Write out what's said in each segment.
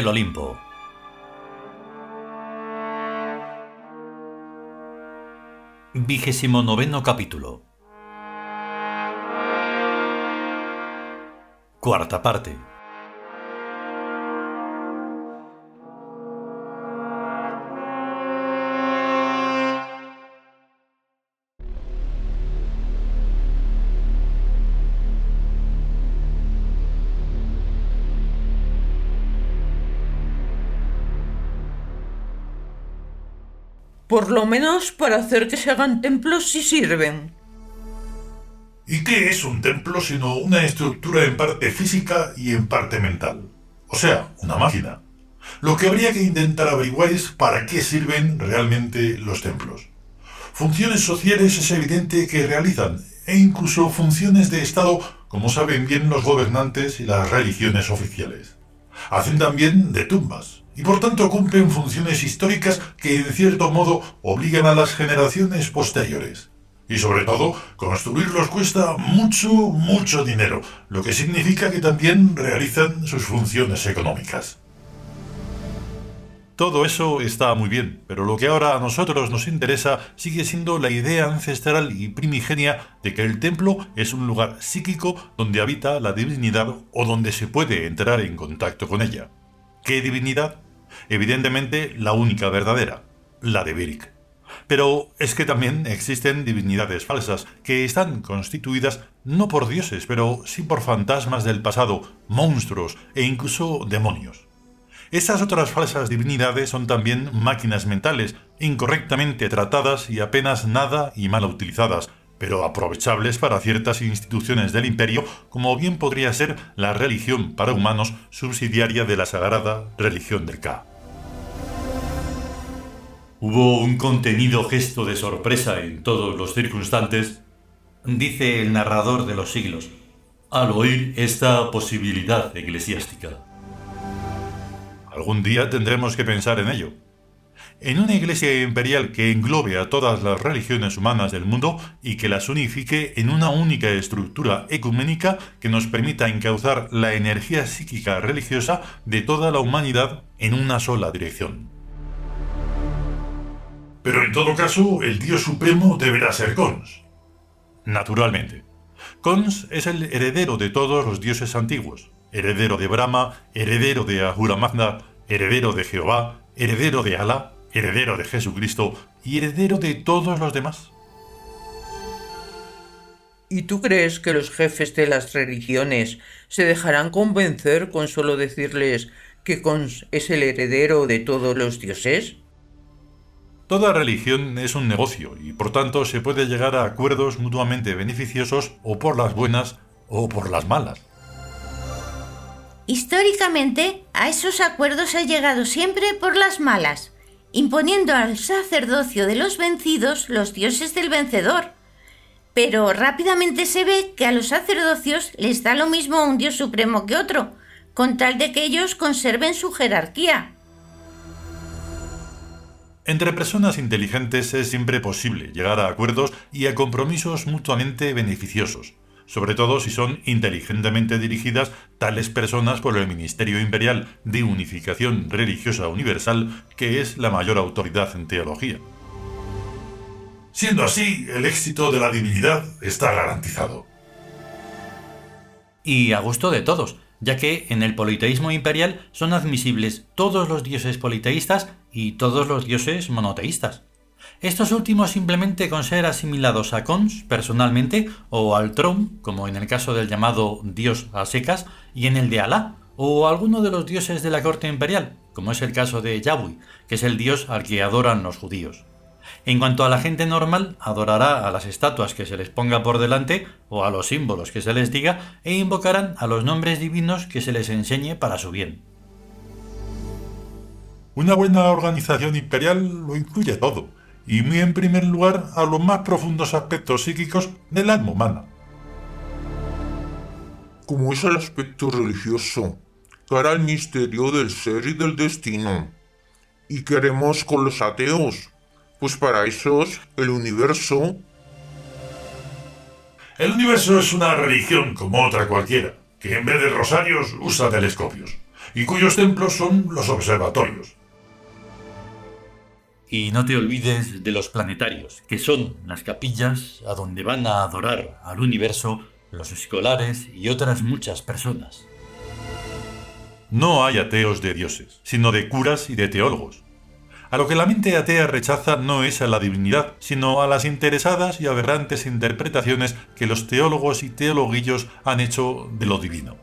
el Olimpo. Vigésimo noveno capítulo. Cuarta parte. Por lo menos para hacer que se hagan templos sí sirven. ¿Y qué es un templo sino una estructura en parte física y en parte mental? O sea, una máquina. Lo que habría que intentar averiguar es para qué sirven realmente los templos. Funciones sociales es evidente que realizan, e incluso funciones de Estado, como saben bien los gobernantes y las religiones oficiales. Hacen también de tumbas, y por tanto cumplen funciones históricas que en cierto modo obligan a las generaciones posteriores. Y sobre todo, construirlos cuesta mucho, mucho dinero, lo que significa que también realizan sus funciones económicas. Todo eso está muy bien, pero lo que ahora a nosotros nos interesa sigue siendo la idea ancestral y primigenia de que el templo es un lugar psíquico donde habita la divinidad o donde se puede entrar en contacto con ella. ¿Qué divinidad? Evidentemente la única verdadera, la de Beric. Pero es que también existen divinidades falsas, que están constituidas no por dioses, pero sí por fantasmas del pasado, monstruos e incluso demonios. Esas otras falsas divinidades son también máquinas mentales, incorrectamente tratadas y apenas nada y mal utilizadas, pero aprovechables para ciertas instituciones del imperio, como bien podría ser la religión para humanos subsidiaria de la sagrada religión del Ka. Hubo un contenido gesto de sorpresa en todos los circunstantes, dice el narrador de los siglos, al oír esta posibilidad eclesiástica. Algún día tendremos que pensar en ello. En una iglesia imperial que englobe a todas las religiones humanas del mundo y que las unifique en una única estructura ecuménica que nos permita encauzar la energía psíquica religiosa de toda la humanidad en una sola dirección. Pero en todo caso, el dios supremo deberá ser Cons. Naturalmente. Cons es el heredero de todos los dioses antiguos. Heredero de Brahma, heredero de Ahura Mazda, heredero de Jehová, heredero de Alá, heredero de Jesucristo y heredero de todos los demás. ¿Y tú crees que los jefes de las religiones se dejarán convencer con solo decirles que Cons es el heredero de todos los dioses? Toda religión es un negocio y por tanto se puede llegar a acuerdos mutuamente beneficiosos o por las buenas o por las malas. Históricamente, a esos acuerdos ha llegado siempre por las malas, imponiendo al sacerdocio de los vencidos los dioses del vencedor. Pero rápidamente se ve que a los sacerdocios les da lo mismo un dios supremo que otro, con tal de que ellos conserven su jerarquía. Entre personas inteligentes es siempre posible llegar a acuerdos y a compromisos mutuamente beneficiosos, sobre todo si son inteligentemente dirigidas tales personas por el Ministerio Imperial de Unificación Religiosa Universal, que es la mayor autoridad en teología. Siendo así, el éxito de la divinidad está garantizado. Y a gusto de todos, ya que en el politeísmo imperial son admisibles todos los dioses politeístas y todos los dioses monoteístas. Estos últimos simplemente con ser asimilados a Cons personalmente o al Tron, como en el caso del llamado dios a secas, y en el de Alá, o alguno de los dioses de la corte imperial, como es el caso de Yahweh, que es el dios al que adoran los judíos. En cuanto a la gente normal, adorará a las estatuas que se les ponga por delante o a los símbolos que se les diga e invocarán a los nombres divinos que se les enseñe para su bien. Una buena organización imperial lo incluye todo, y muy en primer lugar a los más profundos aspectos psíquicos del alma humana. Como es el aspecto religioso, cara al misterio del ser y del destino. ¿Y queremos con los ateos? Pues para esos, el universo... El universo es una religión como otra cualquiera, que en vez de rosarios usa telescopios. y cuyos templos son los observatorios. Y no te olvides de los planetarios, que son las capillas a donde van a adorar al universo los escolares y otras muchas personas. No hay ateos de dioses, sino de curas y de teólogos. A lo que la mente atea rechaza no es a la divinidad, sino a las interesadas y aberrantes interpretaciones que los teólogos y teologuillos han hecho de lo divino.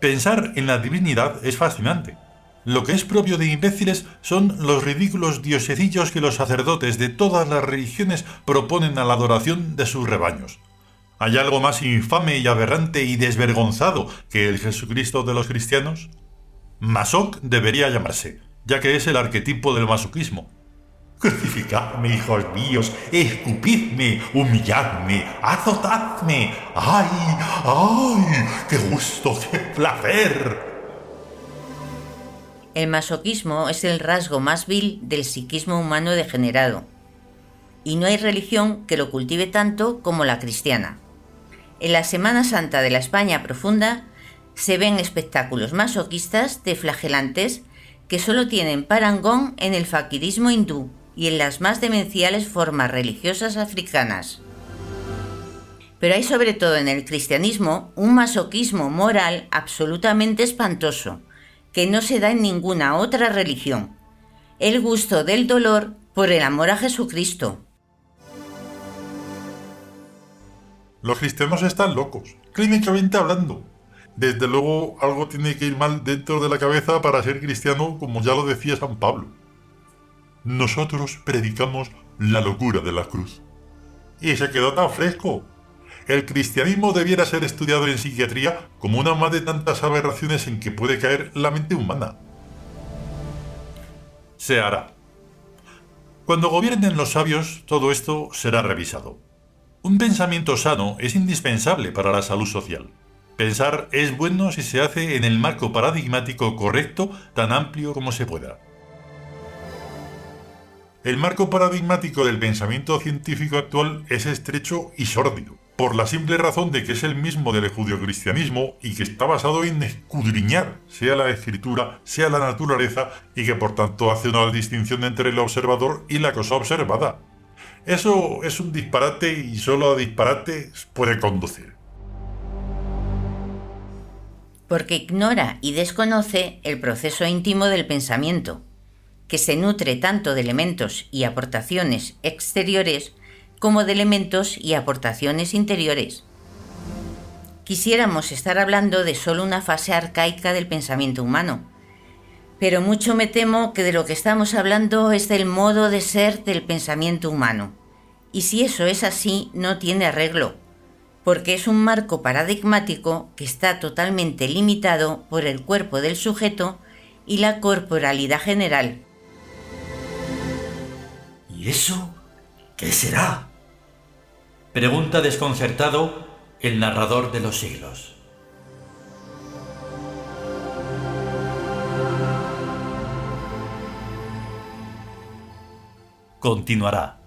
Pensar en la divinidad es fascinante. Lo que es propio de imbéciles son los ridículos diosecillos que los sacerdotes de todas las religiones proponen a la adoración de sus rebaños. ¿Hay algo más infame y aberrante y desvergonzado que el Jesucristo de los cristianos? Masoc debería llamarse, ya que es el arquetipo del masoquismo. Crucificadme, hijos míos, escupidme, humilladme, azotadme. ¡Ay, ay! ¡Qué gusto, qué placer! El masoquismo es el rasgo más vil del psiquismo humano degenerado, y no hay religión que lo cultive tanto como la cristiana. En la Semana Santa de la España profunda se ven espectáculos masoquistas de flagelantes que solo tienen parangón en el faquirismo hindú y en las más demenciales formas religiosas africanas. Pero hay sobre todo en el cristianismo un masoquismo moral absolutamente espantoso, que no se da en ninguna otra religión. El gusto del dolor por el amor a Jesucristo, Los cristianos están locos, clínicamente hablando. Desde luego algo tiene que ir mal dentro de la cabeza para ser cristiano, como ya lo decía San Pablo. Nosotros predicamos la locura de la cruz. Y se quedó tan fresco. El cristianismo debiera ser estudiado en psiquiatría como una más de tantas aberraciones en que puede caer la mente humana. Se hará. Cuando gobiernen los sabios, todo esto será revisado. Un pensamiento sano es indispensable para la salud social. Pensar es bueno si se hace en el marco paradigmático correcto, tan amplio como se pueda. El marco paradigmático del pensamiento científico actual es estrecho y sórdido, por la simple razón de que es el mismo del judio-cristianismo y que está basado en escudriñar, sea la escritura, sea la naturaleza, y que por tanto hace una distinción entre el observador y la cosa observada, eso es un disparate y solo a disparate puede conducir. Porque ignora y desconoce el proceso íntimo del pensamiento, que se nutre tanto de elementos y aportaciones exteriores como de elementos y aportaciones interiores. Quisiéramos estar hablando de solo una fase arcaica del pensamiento humano, pero mucho me temo que de lo que estamos hablando es del modo de ser del pensamiento humano. Y si eso es así, no tiene arreglo, porque es un marco paradigmático que está totalmente limitado por el cuerpo del sujeto y la corporalidad general. ¿Y eso qué será? Pregunta desconcertado el narrador de los siglos. continuará.